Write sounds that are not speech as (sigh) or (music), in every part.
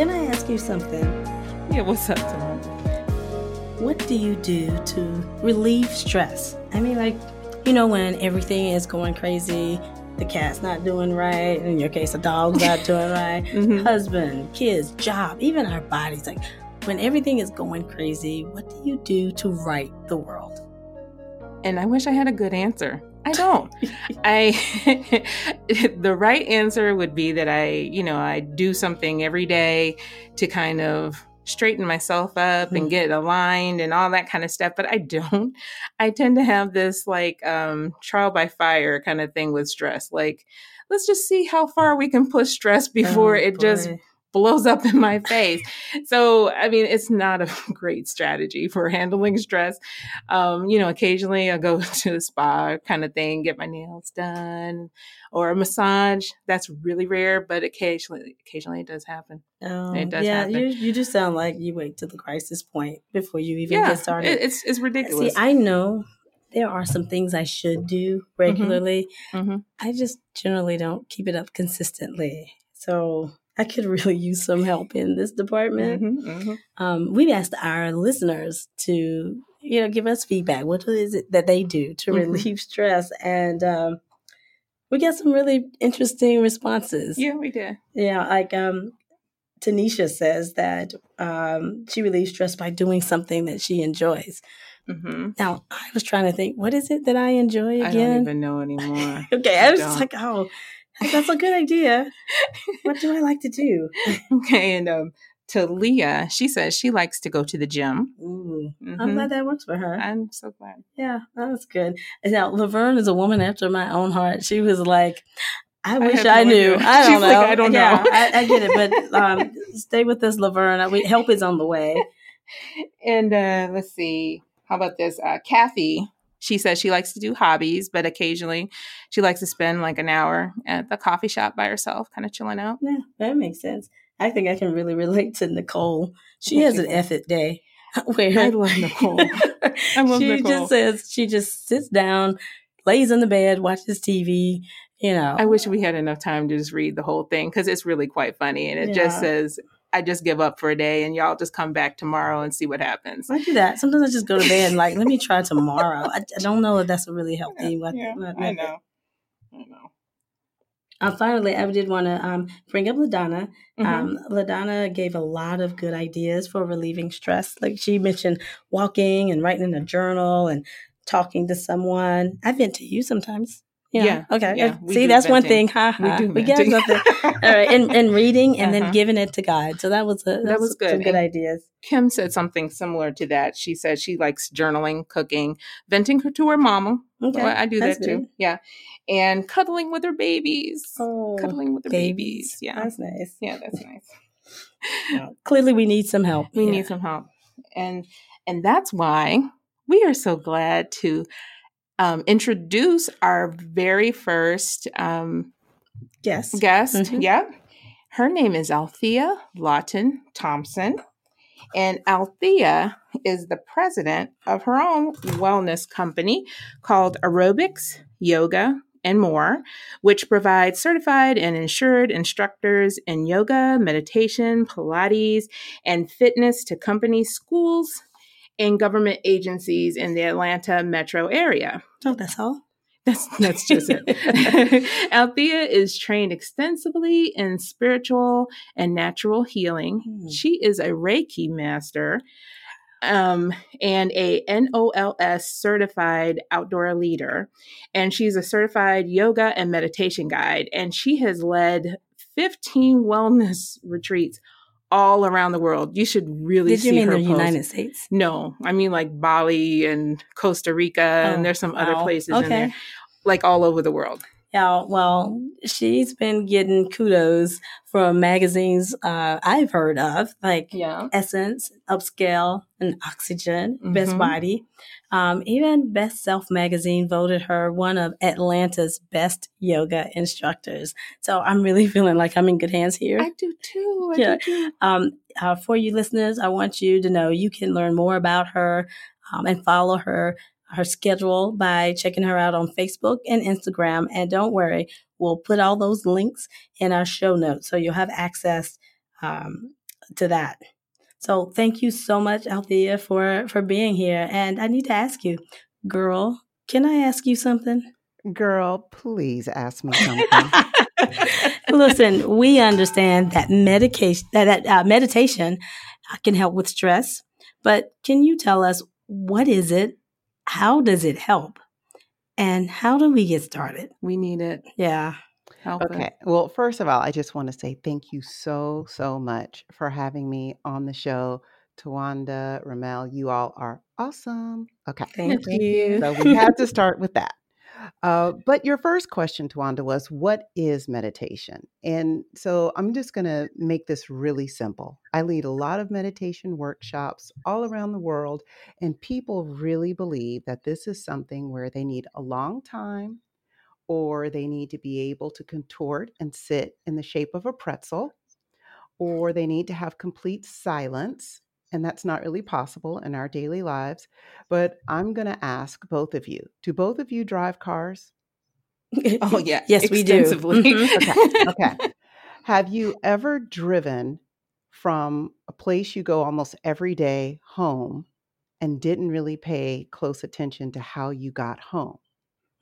can I ask you something? Yeah, what's up, Tom? What do you do to relieve stress? I mean, like, you know, when everything is going crazy, the cat's not doing right, in your case, the dog's not (laughs) doing right, Mhm. husband, kids, job, even our bodies. Like, when everything is going crazy, what do you do to right the world? And I wish I had a good answer. I don't. I (laughs) the right answer would be that I, you know, I do something every day to kind of straighten myself up and Mhm. get aligned and all that kind of stuff, but I don't. I tend to have this like um trial by fire kind of thing with stress. Like let's just see how far we can push stress before Oh, it just boy. Blows up in my face. So, I mean, it's not a (laughs) great strategy for handling stress. Um, you know, occasionally I go (laughs) to the spa kind of thing, get my nails done or a massage. That's really rare, but occasionally, occasionally it does happen. Oh, It does yeah, happen. you you just sound like you wait to the crisis point before you even yeah, get started. it- it's it's ridiculous. See, I know there are some things I should do regularly. Mhm. I just generally don't keep it up consistently. So I could really use some help in this department. Mhm, mhm. Um, we've asked our listeners to, you know, give us feedback. What is it that they do to Mhm. relieve stress? And um, we got some really interesting responses. Yeah, we did. Yeah, like um, Tanisha says that um, she relieves stress by doing something that she enjoys. hmm Now, I was trying to think, what is it that I enjoy I don't even know anymore. (laughs) okay, I was just like, oh, that's a good idea. what do I like to do? (laughs) okay, and um, to Leah, she says she likes to go to the gym. Ooh, I'm Mhm. glad that works for her. I'm so glad. yeah, that's good. And Now, Laverne is a woman after my own heart. She was like, I wish I, no knew. idea. I don't (laughs) She's know. like, I don't yeah, know. I, I get it, but (laughs) um, stay with us, Laverne. We, help is on the way. And uh, let's see. How about this? Uh, Kathy, she says she likes to do hobbies, but occasionally she likes to spend like an hour at the coffee shop by herself, kind of chilling out. Yeah, that makes sense. I think I can really relate to Nicole. She has an effort day (laughs) where I love Nicole. (laughs) I love she Nicole. just says she just sits down, lays in the bed, watches TV. You know, I wish we had enough time to just read the whole thing because it's really quite funny. And it just says, I just give up for a day and y'all just come back tomorrow and see what happens. I do that. Sometimes I just go to bed and like, let me try (laughs) tomorrow. I, I don't know if that's a really healthy. Yeah, yeah, method. I know. I know. Uh, finally, I did want to um, bring up Ladonna. Mhm. Um, Ladonna gave a lot of good ideas for relieving stress. Like she mentioned, walking and writing in a journal and talking to someone. I vent to you sometimes. You know? Yeah, Okay. yeah, See, that's one thing. Ha ha. we do We got venting. something. (laughs) All right. And, and reading and Uh-huh. then giving it to God. So that was a, That was good. Some good And- ideas. Kim said something similar to that. She said she likes journaling, cooking, venting to her mama. Okay. Well, I do that's that too. good. Yeah. And cuddling with her babies. Oh, cuddling with her babies. Yeah. That's nice. Yeah, that's nice. Well, clearly, we need some help. We here. need some help. And and that's why we are so glad to um, introduce our very first um, Yes. guest. Mhm. Yep. Her name is Althea Lawton Thompson. And Althea is the president of her own wellness company called Aerobics, Yoga, and More, which provides certified and insured instructors in yoga, meditation, Pilates, and fitness to companies, schools, and government agencies in the Atlanta metro area. Oh, that's all. That's that's just it. (laughs) Althea is trained extensively in spiritual and natural healing. Hmm. She is a Reiki master um, and a NOLS certified outdoor leader. And she's a certified yoga and meditation guide. And she has led 15 wellness (laughs) retreats all around the world. You should really Did see you mean the post. United States? No, I mean like Bali and Costa Rica, Oh, and there's some other places Okay. in there, like all over the world. Yeah, well, she's been getting kudos from magazines uh, I've heard of, like Yeah. Essence, Upscale, and Oxygen, Best Mhm. Body. Um, even Best Self magazine voted her one of Atlanta's best yoga instructors. So I'm really (laughs) feeling like I'm in good hands here. I do too. I Yeah. do too. Um, uh, for you listeners, I want you to know you can learn more about her um, and follow her her schedule by checking her out on Facebook and Instagram. And don't worry, we'll put all those links in our show notes so you'll have access um, to that. So thank you so much, Althea, for for being here. And I need to ask you, girl, can I ask you something? Girl, please ask me (laughs) something. Listen, we understand that medication that, that uh, meditation can help with stress, but can you tell us what is it? How does it help? And how do we get started? We need it. Yeah. Help Okay. it. Well, first of all, I just want to say thank you so, so much for having me on the show. Tawanda, Ramel, you all are awesome. Okay. Thank Thank you. So we had to (laughs) start with that. Uh, but your first question, Tawanda, was what is meditation? And so I'm just going to make this really simple. I lead a lot of meditation workshops all around the world, and people really believe that this is something where they need a long time or they need to be able to contort and sit in the shape of a pretzel, or they need to have complete silence. And that's not really possible in our daily lives. But I'm going to ask both of you do both of you drive cars? (laughs) Oh (laughs) yeah. Yes, we do. extensively. Mhm. (laughs) Okay. Okay. Have you ever driven from a place you go almost every day home and didn't really pay close attention to how you got home?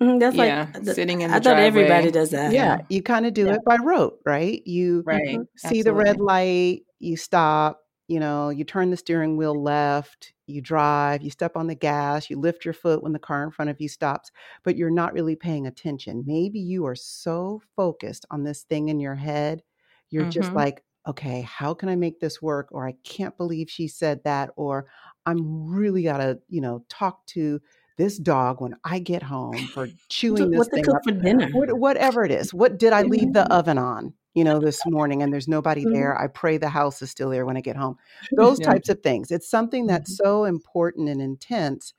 Mhm, That's Yeah, like the- sitting in I the thought everybody does that. Yeah, you kind of do Yeah. it by rote, right? You Right. See the red light, you stop, you know, you turn the steering wheel left, you drive, you step on the gas, you lift your foot when the car in front of you stops, but you're not really paying attention. Maybe you are so focused on this thing in your head, you're just Mhm. like, okay, how can I make this work? Or I can't believe she said that, or I'm really got to, you know, talk to this dog when I get home for chewing What this what thing up for dinner? what, whatever it is. What did i leave the Mhm. oven on you know this morning and there's nobody there. I pray the house is still there when i get home. (laughs) Those Yeah. types of things. It's something that's Mhm. so important and intense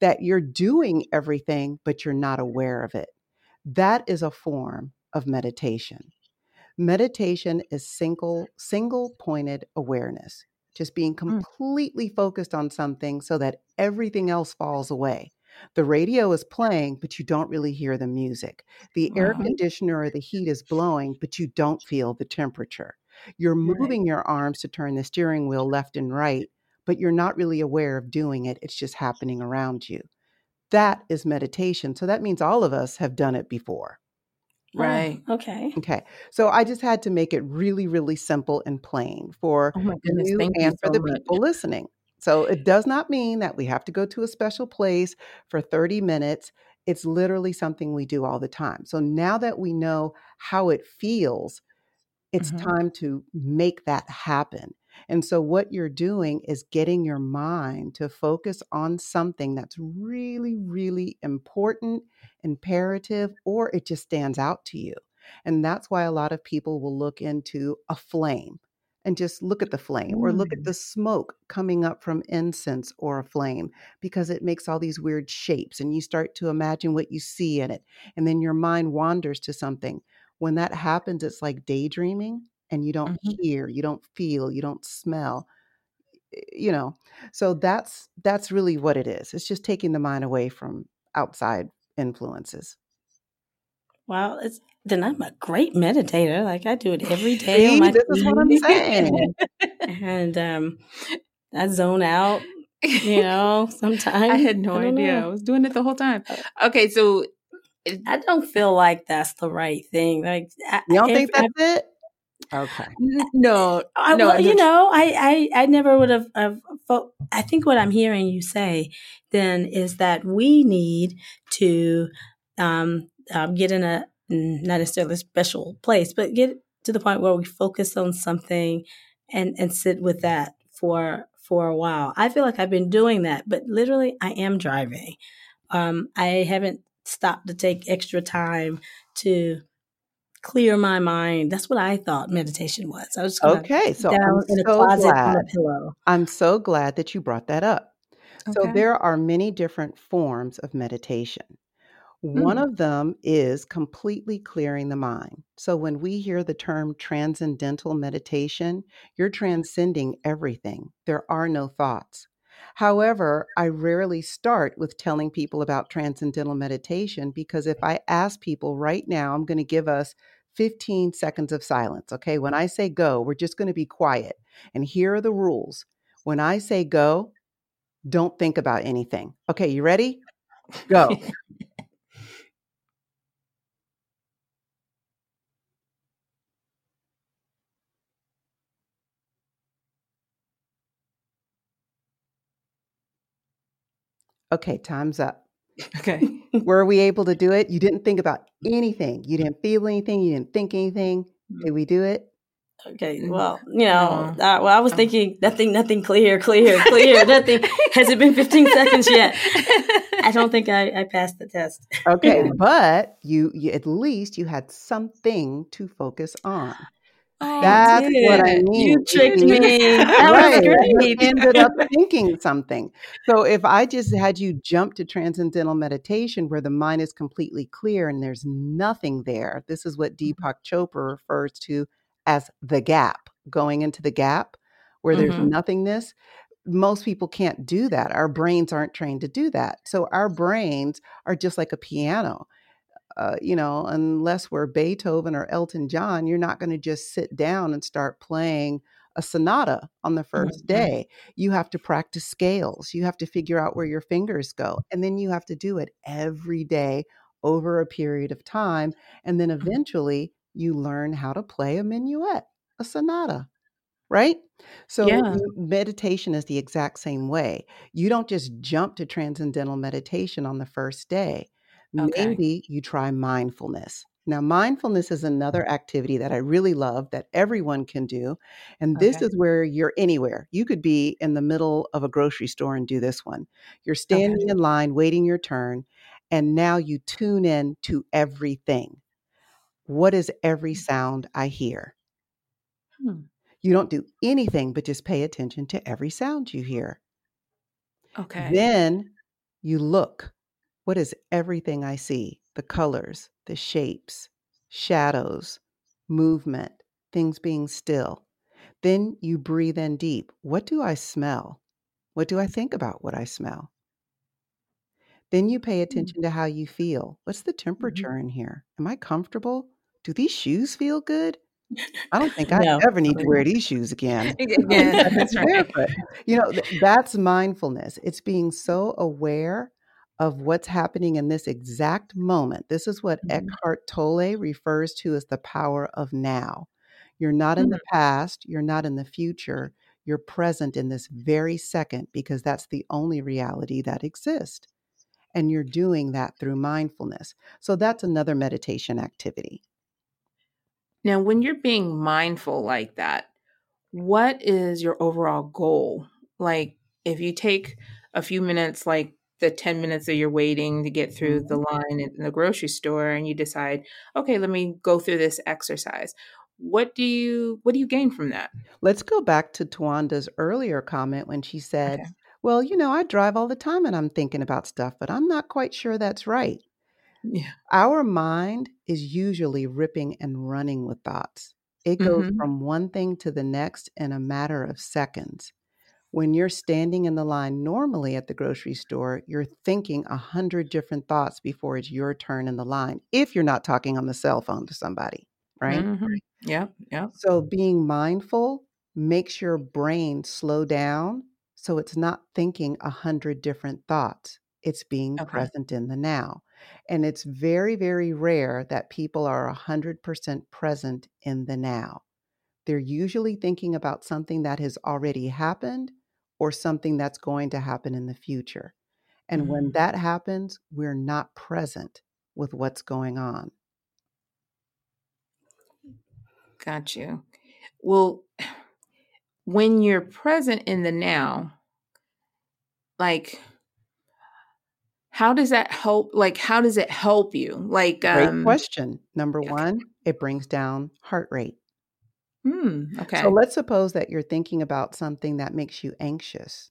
that you're doing everything but you're not aware of it. That is a form of meditation. Meditation is single single pointed awareness. Just being completely focused on something so that everything else falls away the radio is playing but you don't really hear the music the air Mhm. conditioner or the heat is blowing but you don't feel the temperature you're Right. moving your arms to turn the steering wheel left and right but you're not really aware of doing it it's just happening around you that is meditation so that means all of us have done it before Oh, Right. okay. Okay. So I just had to make it really, really simple and plain for Oh goodness. you and for so the much. people listening. So it does not mean that we have to go to a special place for 30 minutes. It's literally something we do all the time. So now that we know how it feels, it's Mhm. time to make that happen. And so, what you're doing is getting your mind to focus on something that's really, really important, imperative, or it just stands out to you. And that's why a lot of people will look into a flame and just look at the flame or look at Mm. the smoke coming up from incense or a flame because it makes all these weird shapes and you start to imagine what you see in it. And then your mind wanders to something when that happens, it's like daydreaming and you don't Mhm. hear, you don't feel, you don't smell, you know. So that's that's really what it is. It's just taking the mind away from outside influences. Well, it's then I'm a great meditator. Like I do it every (laughs) day on See, my this is what I'm (laughs) saying. and um, I zone out. You (laughs) know, sometimes I had no I don't idea. I was doing it the whole time. Okay, so it- I don't feel like that's the right thing. Like I, You don't if think I- that's it? Okay. no, I, no, well, you know, I, I, I never would have, have I think what I'm hearing you say then is that we need to um, um, get in a not necessarily special place, but get to the point where we focus on something and and sit with that for for a while. I feel like I've been doing that, but literally, I am driving. Um, I haven't stopped to take extra time to clear my mind. That's what I thought meditation was. I was Okay. So down I'm in a so closet glad. a pillow. I'm so glad that you brought that up. So there are many different forms of meditation. One Mm. of them is completely clearing the mind. So when we hear the term transcendental meditation, you're transcending everything. There are no thoughts. However, I rarely start with telling people about transcendental meditation because if I ask people right now, I'm going to give us 15 seconds of silence. Okay. When I say go, we're just going to be quiet. And here are the rules. When I say go, don't think about anything. Okay, you ready? Go. (laughs) okay, time's up. Okay. (laughs) Were we able to do it? You didn't think about anything. You didn't feel anything. You didn't think anything. Did we do it? Okay, Mm, well, you know, no. uh, well, I was Oh. thinking nothing, nothing clear, clear, clear, nothing. (laughs) Has it been 15 seconds yet? (laughs) I don't think I, I passed the test. Okay, but you, you at least you had something to focus on. Oh, That's what I mean. You tricked (laughs) me. That right. was You ended up (laughs) thinking something. So if I just had you jump to transcendental meditation where the mind is completely clear and there's nothing there, this is what Deepak Chopra refers to as the gap, going into the gap where there's Mhm. nothingness. Most people can't do that. Our brains aren't trained to do that. So our brains are just like a piano. Uh, you know, unless we're Beethoven or Elton John, you're not going to just sit down and start playing a sonata on the 1st Mhm. day. You have to practice scales. You have to figure out where your fingers go. And then you have to do it every day over a period of time. And then eventually you learn how to play a minuet, a sonata, right? So Yeah. meditation is the exact same way. You don't just jump to transcendental meditation on the first day. Okay. Maybe you try mindfulness. Now, mindfulness is another activity that I really love that everyone can do. And this Okay. is where you're anywhere. You could be in the middle of a grocery store and do this one. You're standing in line, waiting your turn, and now you tune in to everything. What is every sound I hear? Hmm. You don't do anything but just pay attention to every sound you hear. Okay. Then you look. What is everything I see? The colors, the shapes, shadows, movement, things being still. Then you breathe in deep. What do I smell? What do I think about what I smell? Then you pay mm. attention to how you feel. What's the mm-hmm. temperature in here? Am I comfortable? Do these shoes feel good? I don't think (laughs) I No. ever need to wear these shoes again. (laughs) yeah, that's right. You know, that's mindfulness. It's being mm. so aware of what's happening in this exact moment. This is what Mhm. Eckhart Tolle refers to as the power of now. You're not in the past, you're not in the future, you're present in this very second because that's the only reality that exists. And you're doing that through mindfulness. So that's another meditation activity. Now, when you're being mindful like that, what is your overall goal? Like, if you take a few minutes, like the 10 minutes that you're waiting to get through the line in the grocery store, and you decide, okay, let me go through this exercise. What do you what do you gain from that? Let's go back to Tawanda's earlier comment when she said, Okay. Well, you know, I drive all the time and I'm thinking about stuff, but I'm not quite sure that's right. Yeah. Our mind is usually ripping and running with thoughts. It goes Mhm. from one thing to the next in a matter of seconds. When you're standing in the line normally at the grocery store, you're thinking a hundred different thoughts before it's your turn in the line, if you're not talking on the cell phone to somebody, right? Mhm. Yeah, Yep. So being mindful makes your brain slow down so it's not thinking a hundred different thoughts. It's being Okay. present in the now. And it's very, very rare that people are 100% present in the now. They're usually thinking about something that has already happened or something that's going to happen in the future. And when Mm. that happens, we're not present with what's going on. Got you. Well, (sighs) when you're present in the now, like how does that help like how does it help you? Like Great um question. Number okay. one, it brings down heart rate. Hmm, okay. So let's suppose that you're thinking about something that makes you anxious.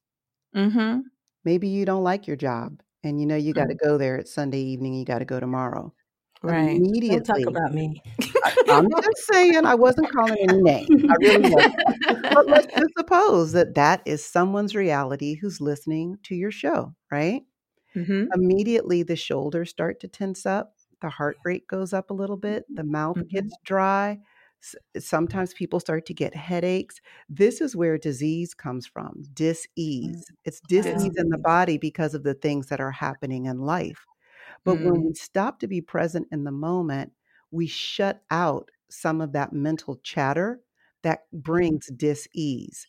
mhm. Maybe you don't like your job and you know you got to go there. It's Sunday evening, you got to go tomorrow. Right. Don't Immediately. talk about me. I'm just saying, I wasn't calling any name. I really wasn't. But let's (laughs) just suppose that that is someone's reality who's listening to your show, right? Mhm. Immediately, the shoulders start to tense up, the heart rate goes up a little bit, the mouth Mhm. gets dry, Sometimes people start to get headaches. This is where disease comes from. Mm. It's dis ease in the body because of the things that are happening in life. But mm. when we stop to be present in the moment, we shut out some of that mental chatter that brings dis ease.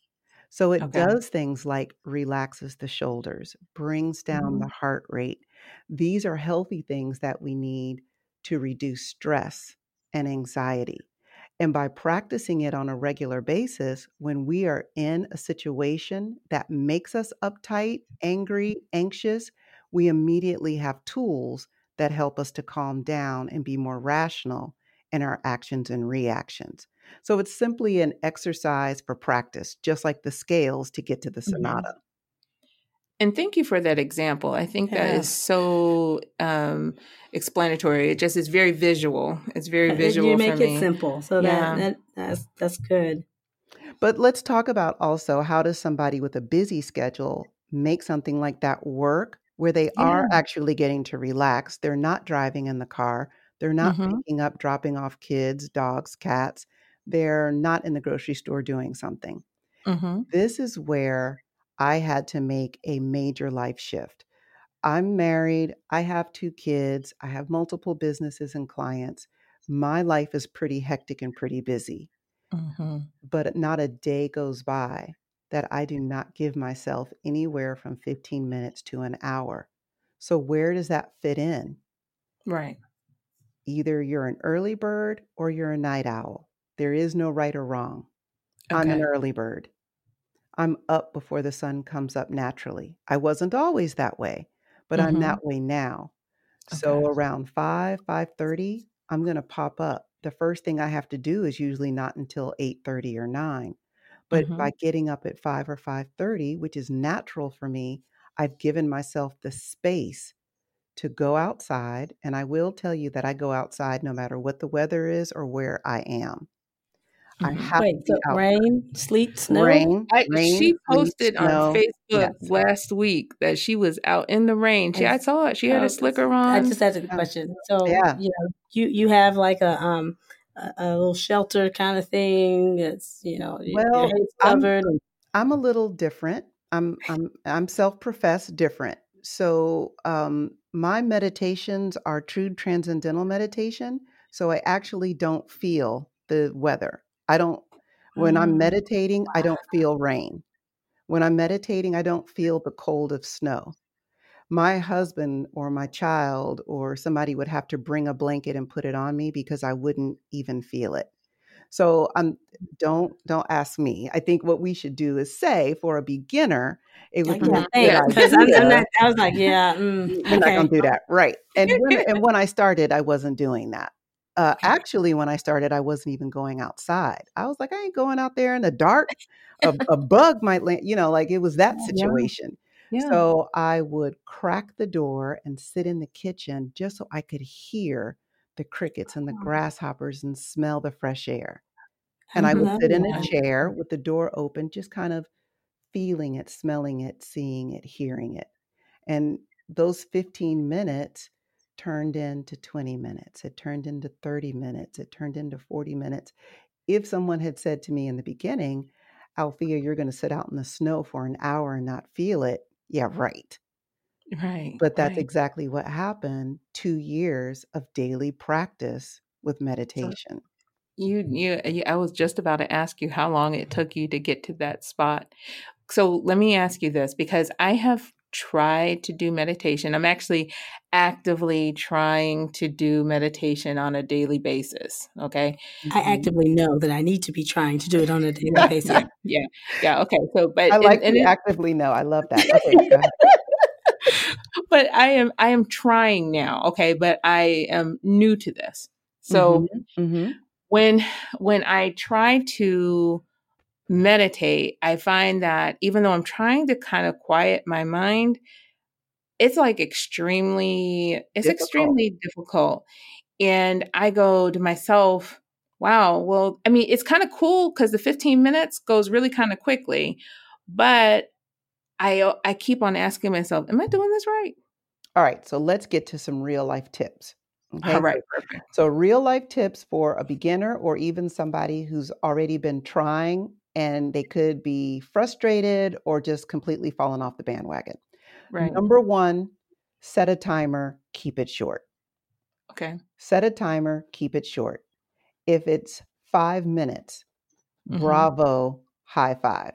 So it okay. does things like relaxes the shoulders, brings down mm-hmm. the heart rate. These are healthy things that we need to reduce stress and anxiety. And by practicing it on a regular basis, when we are in a situation that makes us uptight, angry, anxious, we immediately have tools that help us to calm down and be more rational in our actions and reactions. So it's simply an exercise for practice, just like the scales to get to the mm-hmm. sonata. Mm-hmm. And thank you for that example. I think yeah. that is so um, explanatory. It just is very visual. It's very visual. You make it me. simple, so yeah. that, that that's that's good. But let's talk about also how does somebody with a busy schedule make something like that work where they yeah. are actually getting to relax. They're not driving in the car. They're not mm-hmm. picking up, dropping off kids, dogs, cats. They're not in the grocery store doing something. Mm-hmm. This is where I had to make a major life shift. I'm married, I have two kids, I have multiple businesses and clients. My life is pretty hectic and pretty busy. Mm-hmm. But not a day goes by that I do not give myself anywhere from 15 minutes to an hour. So, where does that fit in? Right. Either you're an early bird or you're a night owl. There is no right or wrong. Okay. I'm an early bird. I'm up before the sun comes up naturally. I wasn't always that way, but mm-hmm. I'm that way now. Okay. So around 5, 5:30, I'm going to pop up. The first thing I have to do is usually not until 8:30 or 9. But mm-hmm. by getting up at 5 or 5:30, which is natural for me, I've given myself the space to go outside, and I will tell you that I go outside no matter what the weather is or where I am. I mm-hmm. have Wait, so rain, sleet, snow. Rain, I, rain she posted sleet, on Facebook yes. last week that she was out in the rain. She, I saw it. She had a slicker on. I just asked a question. So yeah, you know, you you have like a um a, a little shelter kind of thing. It's you know, well, covered. I'm, I'm a little different. I'm I'm I'm self-professed different. So um, my meditations are true transcendental meditation. So I actually don't feel the weather. I don't, when I'm mm. meditating, I don't feel rain. When I'm meditating, I don't feel the cold of snow. My husband or my child or somebody would have to bring a blanket and put it on me because I wouldn't even feel it. So um, don't don't ask me. I think what we should do is say for a beginner, it would be because I'm, I'm not, I was like, yeah, mm, okay. not gonna do that, right? And when, and (laughs) when I started, I wasn't doing that. Uh, actually, when I started, I wasn't even going outside. I was like, I ain't going out there in the dark. (laughs) A, a bug might land, you know, like it was that situation. Yeah. Yeah. So I would crack the door and sit in the kitchen just so I could hear the crickets and the oh. grasshoppers and smell the fresh air. And I, I would sit in a chair with the door open, just kind of feeling it, smelling it, seeing it, hearing it. And those 15 minutes turned into 20 minutes, it turned into 30 minutes, it turned into 40 minutes. If someone had said to me in the beginning, Althea, you're going to sit out in the snow for an hour and not feel it, yeah, right. Right. But that's right. exactly what happened two years of daily practice with meditation. So mm-hmm. you, you, I was just about to ask you how long it took you to get to that spot. So let me ask you this because I have try to do meditation. I'm actually actively trying to do meditation on a daily basis. Okay. I mm-hmm. actively know that I need to be trying to do it on a (laughs) daily basis. yeah. Yeah. Yeah. Okay. So, but I like and, and actively know. I love that. Okay, (laughs) but I am, I am trying now. Okay. But I am new to this. So mm-hmm. Mm-hmm. when, when I try to, meditate, I find that even though I'm trying to kind of quiet my mind, it's like extremely, it's difficult. extremely difficult. And I go to myself, wow, well, I mean, it's kind of cool because the 15 minutes goes really kind of quickly, but I uh, I keep on asking myself, am I doing this right? All right, so let's get to some real life tips. Okay. All right. Perfect. So, real life tips for a beginner or even somebody who's already been trying and they could be frustrated or just completely fallen off the bandwagon. Right. Number one, set a timer, keep it short. Okay. Set a timer, keep it short. If it's five minutes, Mhm. bravo, high five.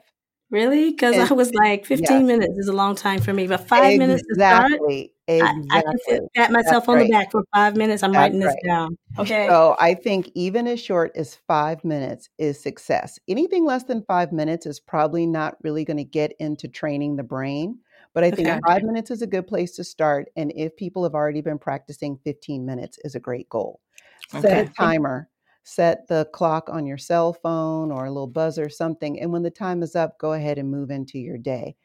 Really? Because I was like, 15 yes. minutes is a long time for me, but five minutes to start, Exactly. I, I can Exactly. fit, pat myself That's on right. the back for five minutes. I'm That's writing this right. down. Okay. So I think even as short as five minutes is success. Anything less than five minutes is probably not really going to get into training the brain. But I think Okay. five minutes is a good place to start. And if people have already been practicing, 15 minutes is a great goal. Set a timer, set the clock on your cell phone or a little buzzer, something. And when the time is up, go ahead and move into your day.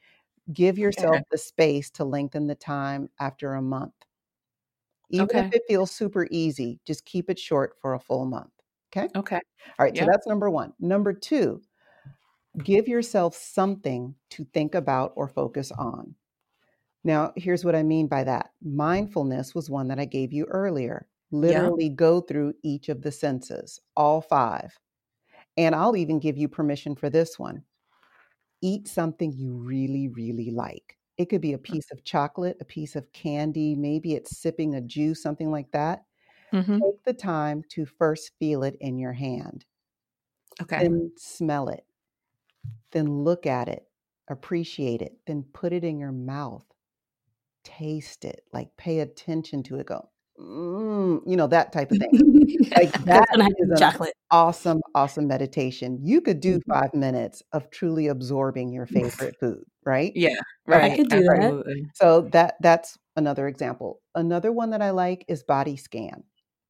Give yourself Okay. the space to lengthen the time after a month. Even Okay. if it feels super easy, just keep it short for a full month. Okay. Okay. All right. So that's number one. Number two, give yourself something to think about or focus on. Now, here's what I mean by that mindfulness was one that I gave you earlier. Literally go through each of the senses, all five. And I'll even give you permission for this one. Eat something you really, really like. It could be a piece of chocolate, a piece of candy, maybe it's sipping a juice, something like that. hmm Take the time to first feel it in your hand, Okay. then smell it, then look at it, appreciate it, then put it in your mouth, taste it, like pay attention to it, go, mm, you know, that type of thing. (laughs) Like I is chocolate. awesome, awesome meditation. You could do Mhm. five minutes of truly absorbing your favorite food, right? Yeah. right. I could do that. So that that's another example. Another one that I like is body scan.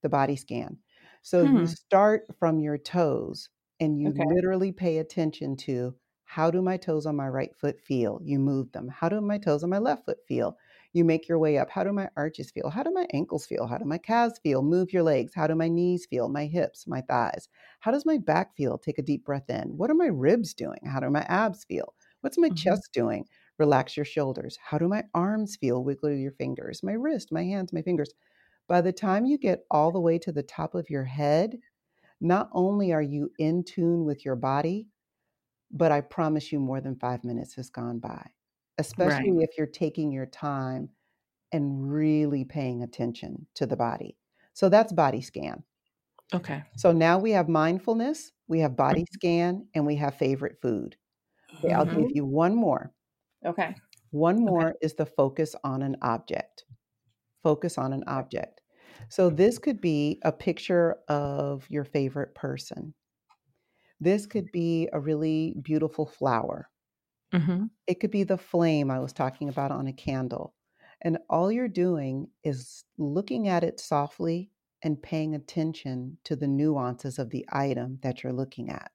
The body scan. So Hmm. you start from your toes and you Okay. literally pay attention to how do my toes on my right foot feel? You move them. How do my toes on my left foot feel? You make your way up. How do my arches feel? How do my ankles feel? How do my calves feel? Move your legs. How do my knees feel? My hips, my thighs. How does my back feel? Take a deep breath in. What are my ribs doing? How do my abs feel? What's my Mhm. chest doing? Relax your shoulders. How do my arms feel? Wiggle your fingers, my wrist, my hands, my fingers. By the time you get all the way to the top of your head, not only are you in tune with your body, but I promise you more than five minutes has gone by, especially Right. if you're taking your time and really paying attention to the body. So that's body scan. Okay. So now we have mindfulness, we have body Mhm. scan, and we have favorite food. Okay, I'll Mhm. give you one more. Okay. One Okay. more is the focus on an object. Focus on an object. So this could be a picture of your favorite person. This could be a really beautiful flower. Hmm It could be the flame I was talking about on a candle. And all you're doing is looking at it softly and paying attention to the nuances of the item that you're looking at.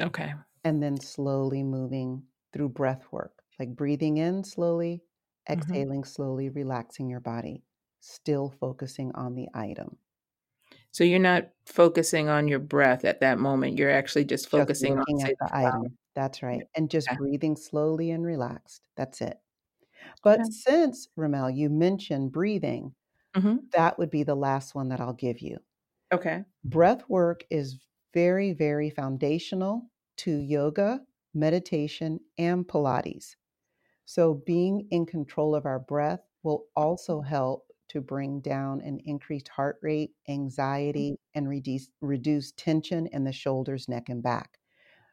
Okay. And then slowly moving through breath work, like breathing in slowly, Mhm. exhaling slowly, relaxing your body, still focusing on the item. So you're not focusing on your breath at that moment. You're actually just Just focusing on, say, at the the item. That's right. And just Okay. breathing slowly and relaxed. That's it. But Okay. since, Ramel, you mentioned breathing, hmm that would be the last one that I'll give you. Okay. Breath work is very, very foundational to yoga, meditation, and Pilates. So, being in control of our breath will also help to bring down an increased heart rate, anxiety, and reduce, reduce tension in the shoulders, neck, and back.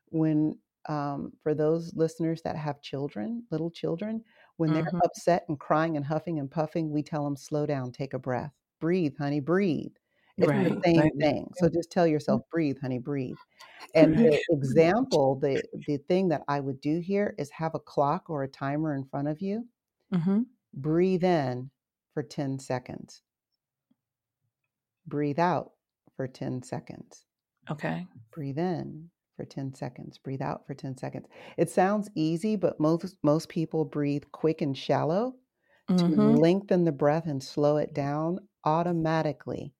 When, um, for those listeners that have children, little children, when they're hmm upset and crying and huffing and puffing, we tell them, slow down, take a breath, breathe, honey, breathe. It's the same Right. thing. So just tell yourself, breathe, honey, breathe. And Right. the (laughs) example, the the thing that I would do here is have a clock or a timer in front of you. hmm Breathe in for 10 seconds. Breathe out for 10 seconds. Okay. Breathe in for 10 seconds. Breathe out for 10 seconds. It sounds easy, but most most people breathe quick and shallow. To hmm lengthen the breath and slow it down automatically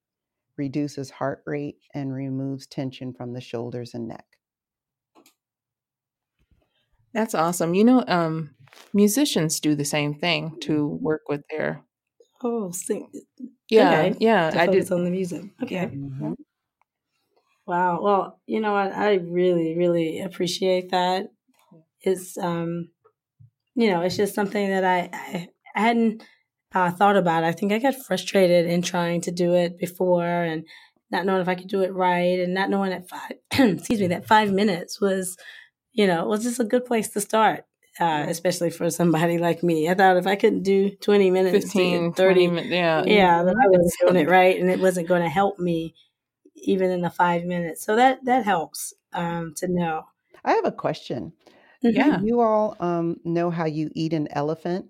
reduces heart rate and removes tension from the shoulders and neck. That's awesome. You know, um, musicians do the same thing to work with their Oh, sing. Yeah, Okay. yeah, To I did. on the music. Okay. Mhm. Wow. Well, you know what? I really, really appreciate that. It's um, you know, it's just something that I I, I hadn't uh, thought about. I think I got frustrated in trying to do it before and not knowing if I could do it right and not knowing that five (clears throat) excuse me that five minutes was you know was just a good place to start. Uh, especially for somebody like me, I thought if I couldn't do twenty minutes, to 15, 30 20 minutes. Yeah. yeah, that I wasn't doing it right, and it wasn't going to help me even in the five minutes. So that that helps um, to know. I have a question. Yeah. Do you all um, know how you eat an elephant?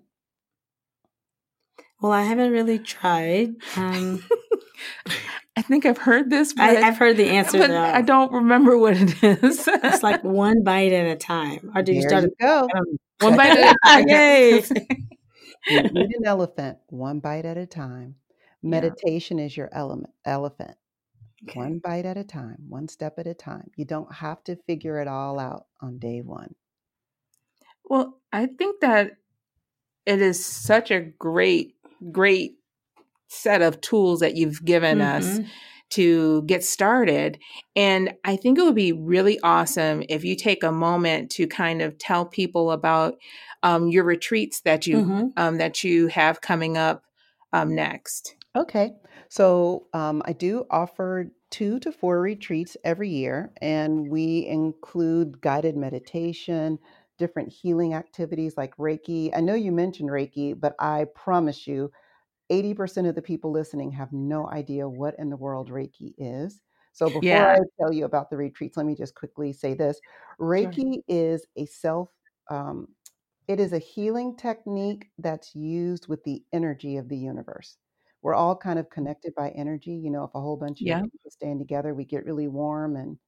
Well, I haven't really tried. Um, (laughs) I think I've heard this, but, I, I've heard the (laughs) answer but though. I don't remember what it is. It's like (laughs) one bite at a time, or do you start? you go. one bite at a time. Yay! You eat an elephant one bite at a time. Yeah. Meditation is your element, elephant. Okay. One bite at a time, one step at a time. You don't have to figure it all out on day one. Well, I think that it is such a great, great set of tools that you've given us Mhm. to get started. And I think it would be really awesome if you take a moment to kind of tell people about um, your retreats that you Mhm. um, that you have coming up um, next. Okay. So um, I do offer two to four retreats every year, and we include guided meditation, different healing activities like Reiki. I know you mentioned Reiki, but I promise you, 80% of the people listening have no idea what in the world Reiki is. So before Yeah. I tell you about the retreats, let me just quickly say this Reiki is a self, um, it is a healing technique that's used with the energy of the universe. We're all kind of connected by energy. You know, if a whole bunch of Yeah. people stand together, we get really warm and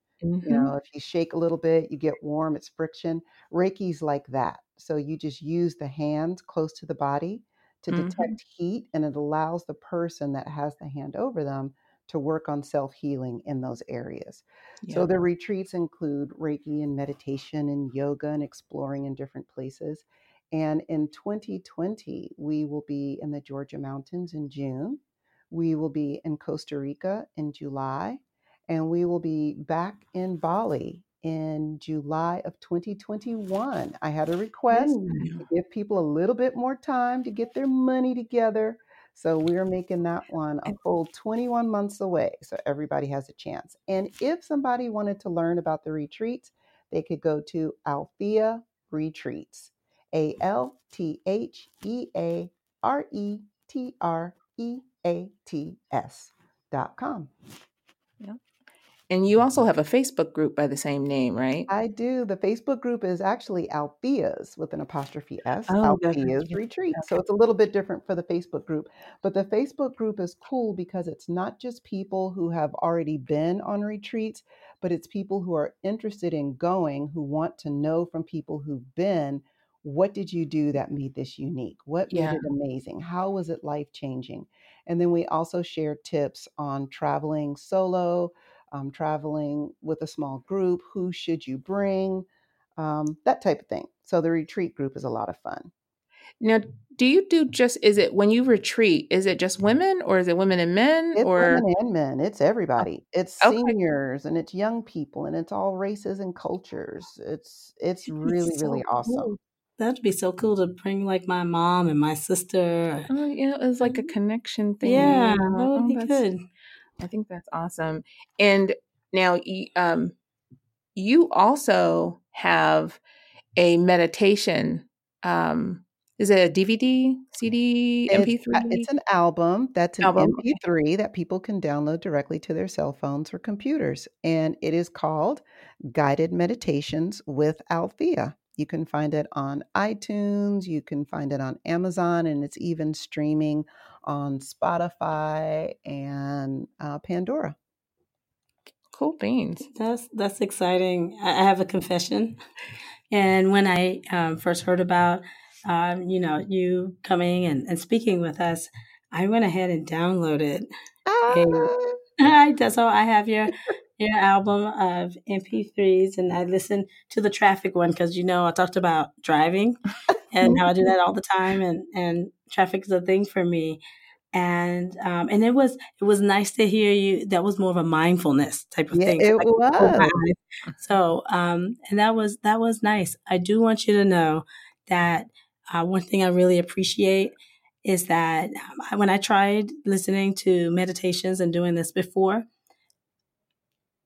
you Mhm. know, if you shake a little bit, you get warm, it's friction. Reiki's like that. So you just use the hands close to the body to Mhm. detect heat, and it allows the person that has the hand over them to work on self healing in those areas. So the retreats include Reiki and meditation and yoga and exploring in different places. And in 2020, we will be in the Georgia mountains in June. We will be in Costa Rica in July and we will be back in Bali in July of 2021. I had a request to give people a little bit more time to get their money together. So we're making that one a full 21 months away. So everybody has a chance. And if somebody wanted to learn about the retreats, they could go to Althea Retreats, A L T H E A R E T R E A T S dot com. And you also have a Facebook group by the same name, right? I do. The Facebook group is actually Althea's with an apostrophe S, Oh, Althea's. Retreat. So it's a little bit different for the Facebook group. But the Facebook group is cool because it's not just people who have already been on retreats, but it's people who are interested in going, who want to know from people who've been what did you do that made this unique? What made Yeah. it amazing? How was it life changing? And then we also share tips on traveling solo, um, traveling with a small group, who should you bring, um, that type of thing. So the retreat group is a lot of fun. Now, do you do just is it when you retreat, is it just women or is it women and men It's or women and men. It's everybody. It's okay. seniors and it's young people and it's all races and cultures. It's it's It'd be really really awesome. cool. That'd be so cool to bring like my mom and my sister. Oh, yeah, it's like a connection thing. Yeah, Yeah. that would Oh, be good. I think that's awesome. And now um you also have a meditation um is it a DVD, CD, uh, MP3? it's an album that's an Album. MP3 that people can download directly to their cell phones or computers, and it is called Guided Meditations with Althea. You can find it on iTunes, you can find it on Amazon, and it's even streaming on Spotify and uh, Pandora. Cool beans. That's that's exciting. I I have a confession, and when I um, first heard about um, you know you coming and, and speaking with us, I went ahead and downloaded. Ah, (laughs) I so I have your your album of MP3s, and I listened to the traffic one because you know I talked about driving and how I do that all the time, and and traffic is a thing for me. and um, and it was it was nice to hear you. That was more of a mindfulness type of Yeah, thing. it Like, was. So um, and that was that was nice. I do want you to know that uh, one thing I really appreciate is that um, when I tried listening to meditations and doing this before,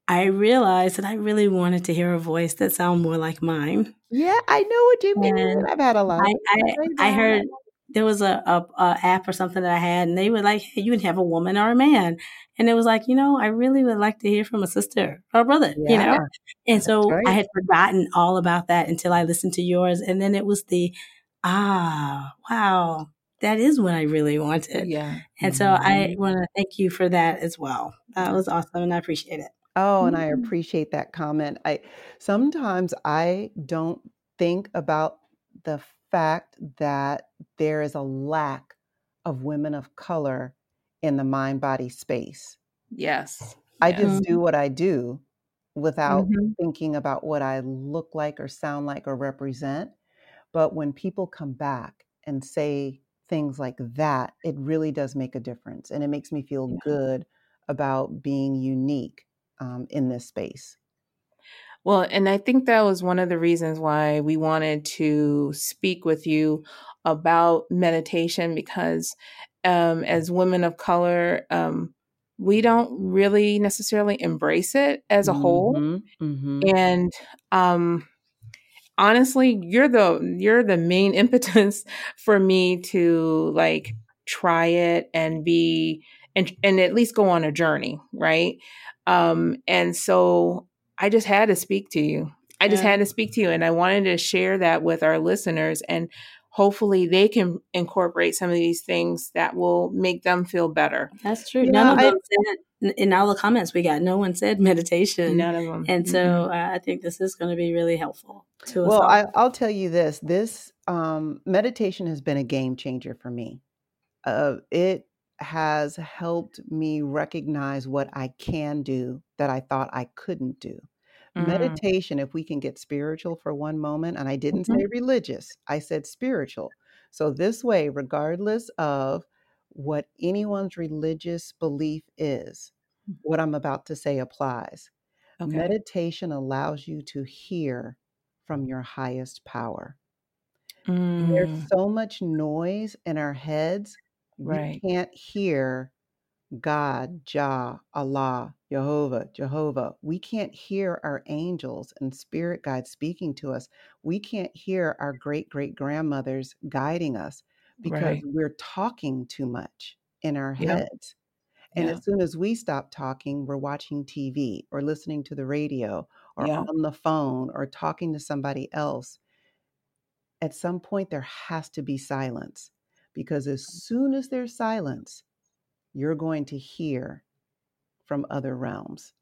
I realized that I really wanted to hear a voice that sounded more like mine. Yeah, I know what you mean. And I've had a lot I, I, I heard there was a, a, a app or something that I had, and they were like, "Hey, you can have a woman or a man," and it was like, you know, I really would like to hear from a sister or a brother, you know. And so I had forgotten all about that until I listened to yours, and then it was the ah, wow, that is what I really wanted. Yeah. And so I Mhm. want to thank you for that as well. That was awesome, and I appreciate it. Oh, and I Mhm. appreciate that comment. I sometimes I don't think about the fact that there is a lack of women of color in the mind body space. Yes. I Yes. just do what I do without Mhm. thinking about what I look like or sound like or represent. But when people come back and say things like that, it really does make a difference. And it makes me feel Yeah. good about being unique um, in this space. Well, and I think that was one of the reasons why we wanted to speak with you about meditation because um, as women of color, um, we don't really necessarily embrace it as a whole. Mhm, mhm. And um, honestly, you're the you're the main (laughs) impetus for me to like try it and be and and at least go on a journey, right? Um, and so I just had to speak to you. I just Yeah. had to speak to you, and I wanted to share that with our listeners, and hopefully they can incorporate some of these things that will make them feel better. That's true. Yeah, None of I them said in- in all the comments we got. No one said meditation, None of them. and so uh, I think this is going to be really helpful to us Well. I, I'll tell you this: this um, meditation has been a game changer for me. Uh, it has helped me recognize what I can do that I thought I couldn't do. Mm, Meditation, if we can get spiritual for one moment, and I didn't Mhm. say religious, I said spiritual. So, this way, regardless of what anyone's religious belief is, what I'm about to say applies. okay. Meditation allows you to hear from your highest power. There's Mm, so much noise in our heads, we right. can't hear God, Jah, Allah, Jehovah, Jehovah. We can't hear our angels and spirit guides speaking to us. We can't hear our great great grandmothers guiding us because Right. we're talking too much in our Yep. heads. And Yeah. as soon as we stop talking, we're watching TV or listening to the radio or Yeah. on the phone or talking to somebody else. At some point, there has to be silence because as soon as there's silence, you're going to hear from other realms.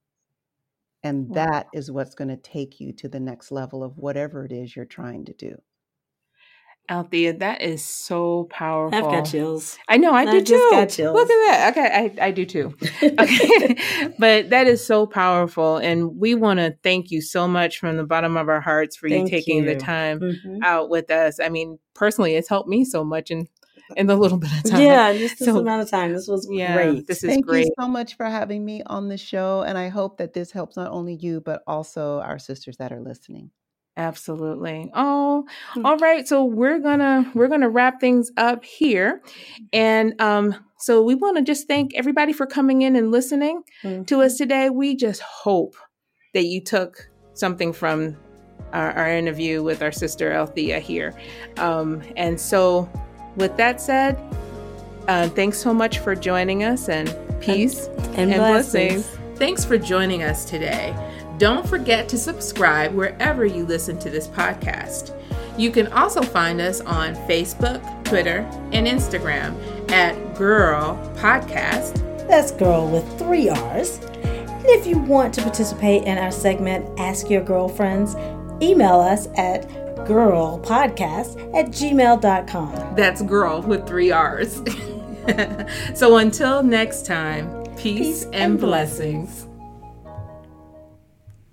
And Wow. that is what's going to take you to the next level of whatever it is you're trying to do. Althea, that is so powerful. I've got chills. I know, I I do just too. got Look chills. at that. Okay, I, I do too. (laughs) Okay. (laughs) but that is so powerful. And we want to thank you so much from the bottom of our hearts for you Thank taking the you. time Mhm. out with us. I mean, personally, it's helped me so much in, in the little bit of time. Yeah, just this So, amount of time. This was yeah, great. this is great. Thank great. you so much for having me on the show. And I hope that this helps not only you, but also our sisters that are listening. Absolutely. Oh, Mm. all right. So we're gonna we're gonna wrap things up here, and um, so we want to just thank everybody for coming in and listening to Mhm. us today. We just hope that you took something from our, our interview with our sister Althea here. Um, and so, with that said, uh, thanks so much for joining us, and peace And, and blessings. blessings. Thanks for joining us today. Don't forget to subscribe wherever you listen to this podcast. You can also find us on Facebook, Twitter, and Instagram at Girrrl Podcast. That's girl with three R's. And if you want to participate in our segment, Ask Your Girlfriends, email us at girrrlpodcast at gmail.com. That's girl with three R's. (laughs) so until next time, peace, Peace and and blessings.